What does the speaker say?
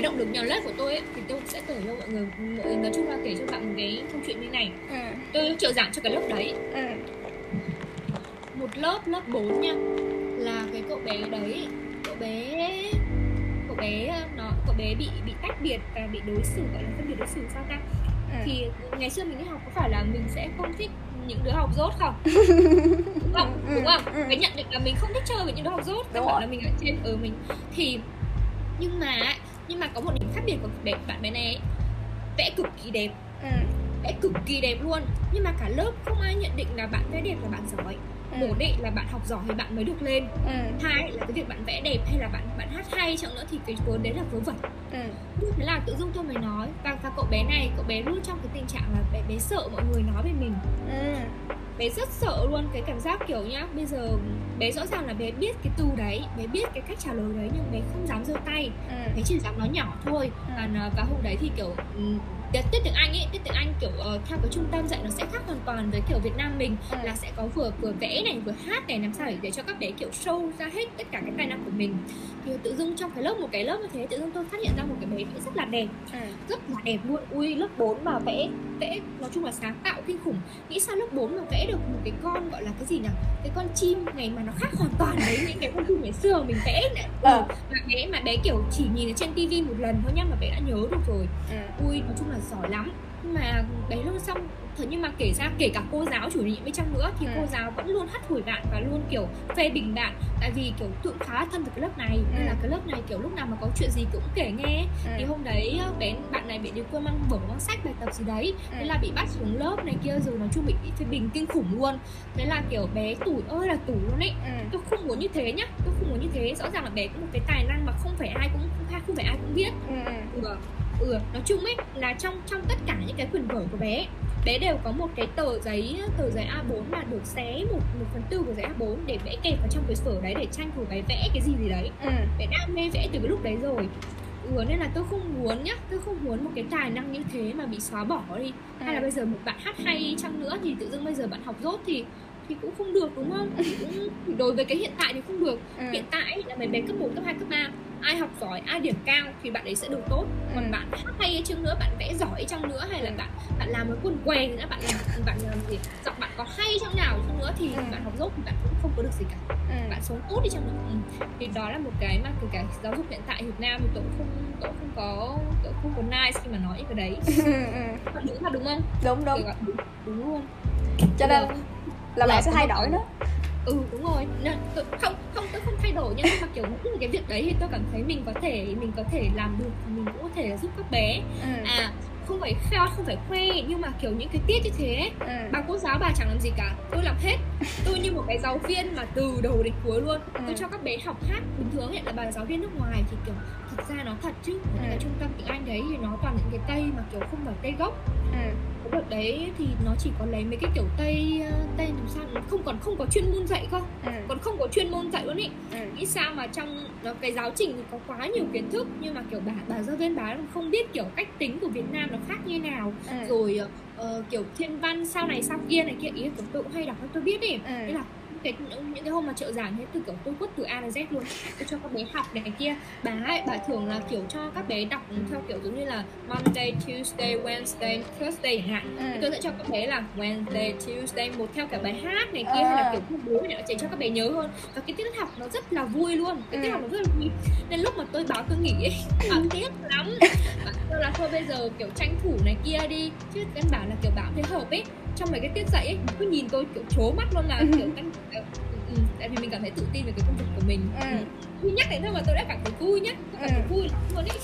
cái động lực nhỏ nhất của tôi ấy, thì tôi sẽ kể cho mọi người mọi người nói chung là kể cho bạn một cái câu chuyện như này. Ừ. Tôi trợ giảng cho cái lớp đấy. Ừ. Một lớp lớp 4 nha là cái cậu bé đấy cậu bé cậu bé nó cậu bé bị bị tách biệt và bị đối xử gọi là phân biệt đối xử sao ta? Ừ. thì ngày xưa mình đi học có phải là mình sẽ không thích những đứa học dốt không? Đúng không? Ừ, đúng không? ừ. cái nhận định là mình không thích chơi với những đứa học dốt Đúng rồi. là mình ở trên ở mình. Thì nhưng mà nhưng mà có một điểm khác biệt của bé bạn bé này ấy, vẽ cực kỳ đẹp. Ừ. Vẽ cực kỳ đẹp luôn. Nhưng mà cả lớp không ai nhận định là bạn vẽ đẹp là bạn giỏi. Ừ. Một ấy là bạn học giỏi thì bạn mới được lên. Ừ. Hai là cái việc bạn vẽ đẹp hay là bạn bạn hát hay chẳng nữa thì cái vốn đấy là vớ vẩn. Ừ. Thế là tự dưng tôi mới nói và, và cậu bé này cậu bé luôn trong cái tình trạng là bé bé sợ mọi người nói về mình. Ừ bé rất sợ luôn cái cảm giác kiểu nhá bây giờ bé rõ ràng là bé biết cái từ đấy bé biết cái cách trả lời đấy nhưng bé không dám giơ tay. Ừ. Bé chỉ dám nói nhỏ thôi. Và, và hôm đấy thì kiểu ừm, tiết tiết tiếng Anh ấy tiết tiếng Anh kiểu ờ, theo cái trung tâm dạy nó sẽ khác hoàn toàn với kiểu Việt Nam mình. Ừ. là sẽ có vừa vừa vẽ này vừa hát này làm sao để, để cho các bé kiểu show ra hết tất cả cái tài năng của mình. Thì tự dưng trong cái lớp một cái lớp như thế tự dưng tôi phát hiện ra một cái bé vẽ rất là đẹp ừ. rất là đẹp luôn. Ui lớp 4 mà vẽ vẽ nói chung là sáng tạo kinh khủng. Nghĩ sao lớp 4 mà vẽ được một cái con gọi là cái gì nhỉ? Cái con chim này mà nó khác hoàn toàn những cái con chim ngày xưa mình vẽ này Ờ. mà bé mà bé kiểu chỉ nhìn ở trên tivi một lần thôi nhá mà bé đã nhớ được rồi. Ừ. Ui nói chung là giỏi lắm nhưng mà bé luôn xong thế nhưng mà kể ra kể cả cô giáo chủ nhiệm bên trong nữa thì Ừ. cô giáo vẫn luôn hắt hủi bạn và luôn kiểu phê bình bạn. Tại vì kiểu tụi khá là thân với cái lớp này nên Ừ. là cái lớp này kiểu lúc nào mà có chuyện gì cũng kể nghe. Thì ừ hôm đấy ờ, bé bạn này bị điều cơ mang vở mang sách bài tập gì đấy thế là bị bắt xuống lớp này kia rồi nói chung bị, phê bình kinh khủng luôn. Thế là kiểu bé tủi ơi là tủi luôn ấy. Ừ. Tôi không muốn như thế nhá tôi muốn như thế rõ ràng là bé có một cái tài năng mà không phải ai cũng không, phải ai cũng biết. Ừ ừ. Ừ, ừ. Nói chung ấy là trong trong tất cả những cái quyển vở của bé bé đều có một cái tờ giấy tờ giấy A4 mà được xé một một phần tư của giấy A4 để vẽ kẹp vào trong cái sổ đấy để tranh thủ bé vẽ cái gì gì đấy. Ừ. Bé đam mê vẽ từ cái lúc đấy rồi. Ừ, nên là tôi không muốn nhá tôi không muốn một cái tài năng như thế mà bị xóa bỏ đi. Hay là bây giờ một bạn hát hay chăng nữa thì tự dưng bây giờ bạn học dốt thì thì cũng không được đúng không? Cũng đối với cái hiện tại thì không được. Ừ. Hiện tại là mấy bé cấp 1, cấp 2, cấp 3 ai học giỏi ai điểm cao thì bạn ấy sẽ được tốt. Còn Ừ. bạn hát hay chăng nữa bạn vẽ giỏi chăng nữa hay là bạn bạn làm một quần què thì nữa bạn làm bạn làm gì giọng bạn có hay chăng nào chăng nữa thì Ừ. bạn học dốt thì bạn cũng không có được gì cả. Ừ. Bạn sống tốt đi chăng nữa ừ. thì đó là một cái mà kể cả giáo dục hiện tại Việt Nam thì tôi cũng không tôi cũng không có tôi không có nice khi mà nói những cái đấy. Ừ ừ. Đúng là đúng không? Đúng đúng. Đúng, đúng luôn. Cho nên. Là Là bạn sẽ thay đổi nó ừ đúng rồi. Nên tôi, không không tôi không thay đổi nhưng mà kiểu những cái việc đấy thì tôi cảm thấy mình có thể mình có thể làm được mình cũng có thể giúp các bé. Ừ. À không phải khoe không phải khoe nhưng mà kiểu những cái tiết như thế. Ấy, ừ. Bà cô giáo bà chẳng làm gì cả tôi làm hết. Tôi như một cái giáo viên mà từ đầu đến cuối luôn. Ừ. tôi cho các bé học hát bình thường ấy là bà giáo viên nước ngoài thì kiểu thực ra nó thật chứ. Những cái Ừ. trung tâm tiếng anh đấy thì nó toàn những cái tây mà kiểu không phải tây gốc. Ừ cái đợt đấy thì nó chỉ có lấy mấy cái kiểu tây ờ, tây làm sao không còn không có chuyên môn dạy cơ. Ừ. Còn không có chuyên môn dạy luôn ý. Ừ. Nghĩ sao mà trong nó cái giáo trình thì có quá nhiều kiến thức nhưng mà kiểu bà bà giáo viên bà không biết kiểu cách tính của Việt Nam nó khác như nào. Ừ. Rồi ờ, ờ, kiểu thiên văn sau này sau kia này kia ý tôi cũng hay đọc tôi biết đi Ừ. thế là cái những cái hôm mà trợ giảng thế từ kiểu tôi quất từ A đến Z luôn. Tôi cho các bé học này kia. Bà ấy bà thường là kiểu cho các bé đọc theo kiểu giống như là Monday Tuesday Wednesday Thursday chẳng hạn. Ừ. Tôi sẽ cho các bé là Wednesday Tuesday một theo cả bài hát này kia hay là À. kiểu bố này để cho các bé nhớ hơn. Và cái tiết học nó rất là vui luôn. Cái tiết Ừ. học nó rất là vui. Nên lúc mà tôi báo tôi nghỉ ấy bảo tiếc lắm. Bảo tôi là thôi bây giờ kiểu tranh thủ này kia đi. Chứ căn bản là kiểu bảo thấy hợp ấy trong mấy cái tiết dạy ấy cứ nhìn tôi kiểu trố mắt luôn là Ừ. kiểu căn ừ, ừ, tại vì mình cảm thấy tự tin về cái công việc của mình Ừ. Khi nhắc đến thôi mà tôi đã cảm thấy vui nhá tôi cảm thấy vui luôn ấy